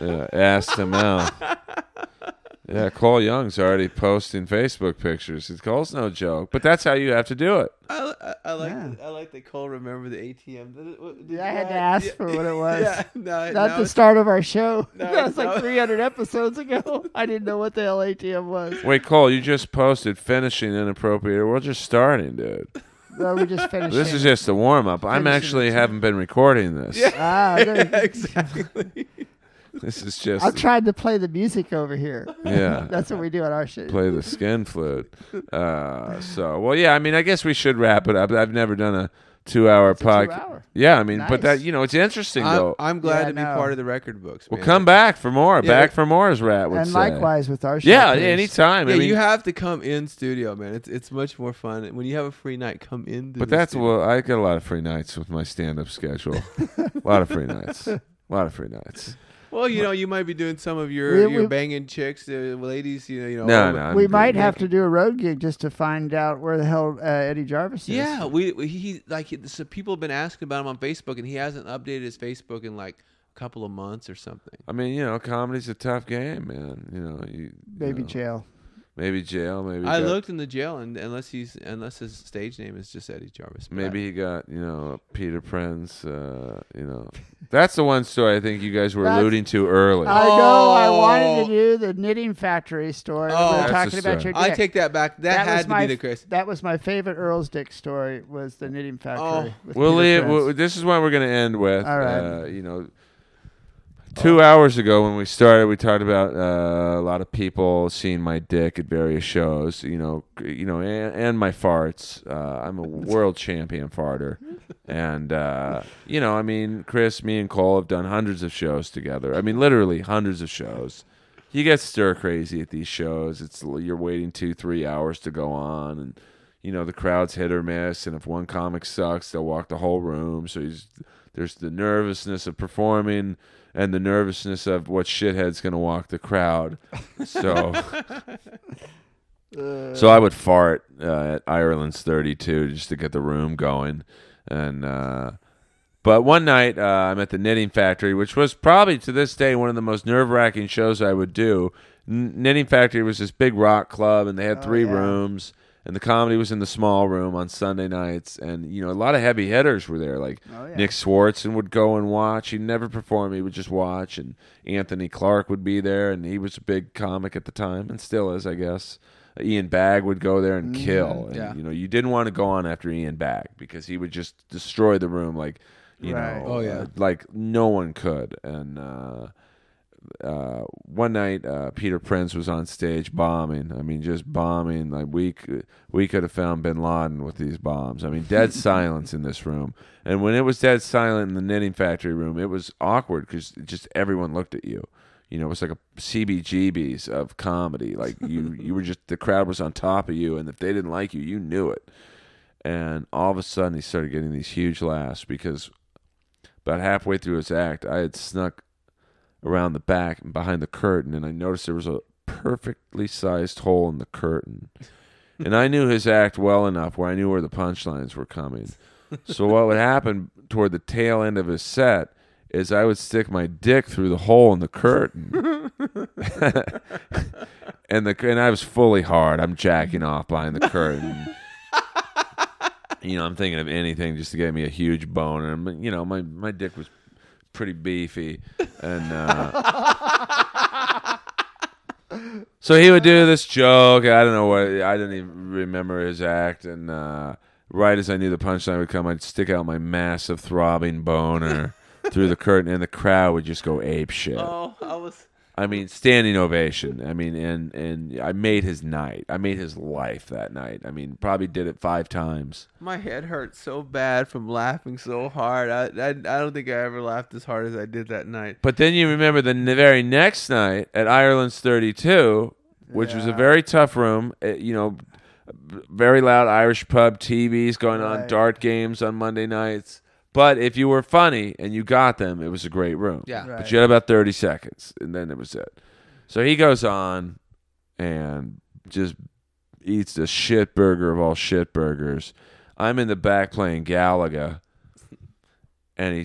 yeah, ass to mouth. Yeah, Cole Young's already posting Facebook pictures. It's Cole's no joke, but that's how you have to do it. I, I, I like Yeah. I like that Cole remember the ATM. Did it- what- did I you had to have- ask for what it was. Yeah, no, Not no, the start of our show. No, that was no. like 300 episodes ago. I didn't know what the hell ATM was. Wait, Cole, you just posted finishing inappropriate. We're just starting, dude. No, we just finished. This is just a warm up. I'm actually haven't been recording this. Ah, Yeah, exactly. This is just I'm trying to play the music over here. yeah. That's what we do on our show. play the skin flute. Uh, so, well, yeah. I mean, I guess we should wrap it up. I've never done a two-hour podcast. two-hour. Yeah, I mean, but that you know, it's interesting I'm, though. I'm glad Yeah, to be no. part of the record books. Well, man. come back for more. Yeah, back for more, as Rat would and say. likewise with our show. Yeah, please. anytime. Yeah, I mean, you have to come in studio, man. It's it's much more fun when you have a free night. Come in. but that's well, I get a lot of free nights with my stand-up schedule. a lot of free nights. A lot of free nights. Well, you know, you might be doing some of your We- your we- banging chicks, uh, ladies. You know, you know. No, over- no. I'm we good. might have to do a road gig just to find out where the hell uh, Eddie Jarvis is. Yeah, we, we he like he- so people have been asking about him on Facebook, and he hasn't updated his Facebook in like a couple of months or something. I mean, you know, comedy's a tough game, man. You know, you, you Maybe know, jail. Maybe jail, maybe I got- looked in the jail, and unless he's unless his stage name is just Eddie Jarvis, Maybe he got, you know, Peter Prince. Uh, you know, that's the one story I think you guys were That's- alluding to early. I know. I wanted Oh. to do the knitting factory story. Oh. we were That's talking the about story. your I take that back. That, was had to my, be the Chris. That was my favorite Earl's Dick story. Was the knitting factory. Oh. with we'll Peter leave. Prince. we this is what we're going to end with. All right. Uh, you know, two hours ago when we started, we talked about uh, a lot of people seeing my dick at various shows. You know, you know, and, and my farts. Uh, I'm a world champion farter, and uh, you know, I mean, Chris, me, and Cole have done hundreds of shows together. I mean, literally hundreds of shows. You get stir crazy at these shows. It's you're waiting two, three hours to go on, and you know the crowd's hit or miss. And if one comic sucks, they'll walk the whole room. So there's the nervousness of performing and the nervousness of what shithead's gonna walk the crowd. So, so I would fart uh, at Ireland's 32 just to get the room going, and. uh but one night, uh, I'm at the Knitting Factory, which was probably to this day one of the most nerve wracking shows I would do. N- Knitting Factory was this big rock club, and they had Oh, three yeah. rooms, and the comedy was in the small room on Sunday nights. And, you know, a lot of heavy hitters were there. Like Oh, yeah. Nick Swardson would go and watch. He'd never perform, he would just watch. And Anthony Clark would be there, and he was a big comic at the time, and still is, I guess. Ian Bagg would go there and kill. And, Yeah. You know, you didn't want to go on after Ian Bagg because he would just destroy the room like, you Right. know, Oh, yeah. uh, like no one could. And uh, uh, one night, uh, Peter Prince was on stage bombing. I mean, just bombing. Like we we could have found Bin Laden with these bombs. I mean, dead silence in this room. And when it was dead silent in the knitting factory room, it was awkward because just everyone looked at you. You know, it was like a CBGBs of comedy. Like you, you were just the crowd was on top of you, and if they didn't like you, you knew it. And all of a sudden, he started getting these huge laughs because about halfway through his act, I had snuck around the back and behind the curtain, and I noticed there was a perfectly sized hole in the curtain. and I knew his act well enough where I knew where the punchlines were coming. so what would happen toward the tail end of his set is I would stick my dick through the hole in the curtain. and the and I was fully hard. I'm jacking off behind the curtain. you know, I'm thinking of anything just to get me a huge boner. But, You know, my my dick was pretty beefy, and uh, so he would do this joke. I don't know what I didn't even remember his act, and uh, right as I knew the punchline would come, I'd stick out my massive throbbing boner through the curtain, and the crowd would just go ape shit. Oh, I was. I mean, standing ovation. I mean, and and I made his night. I made his life that night. I mean, probably did it five times. My head hurt so bad from laughing so hard. I, I I don't think I ever laughed as hard as I did that night. But then you remember the very next night at Ireland's 32, which was a very tough room. uh, you know, very loud Irish pub TVs going on, Right. dart games on Monday nights. But if you were funny and you got them, it was a great room. Yeah. Right. But you had about 30 seconds, and then it was it. So he goes on and just eats the shit burger of all shit burgers. I'm in the back playing Galaga, and he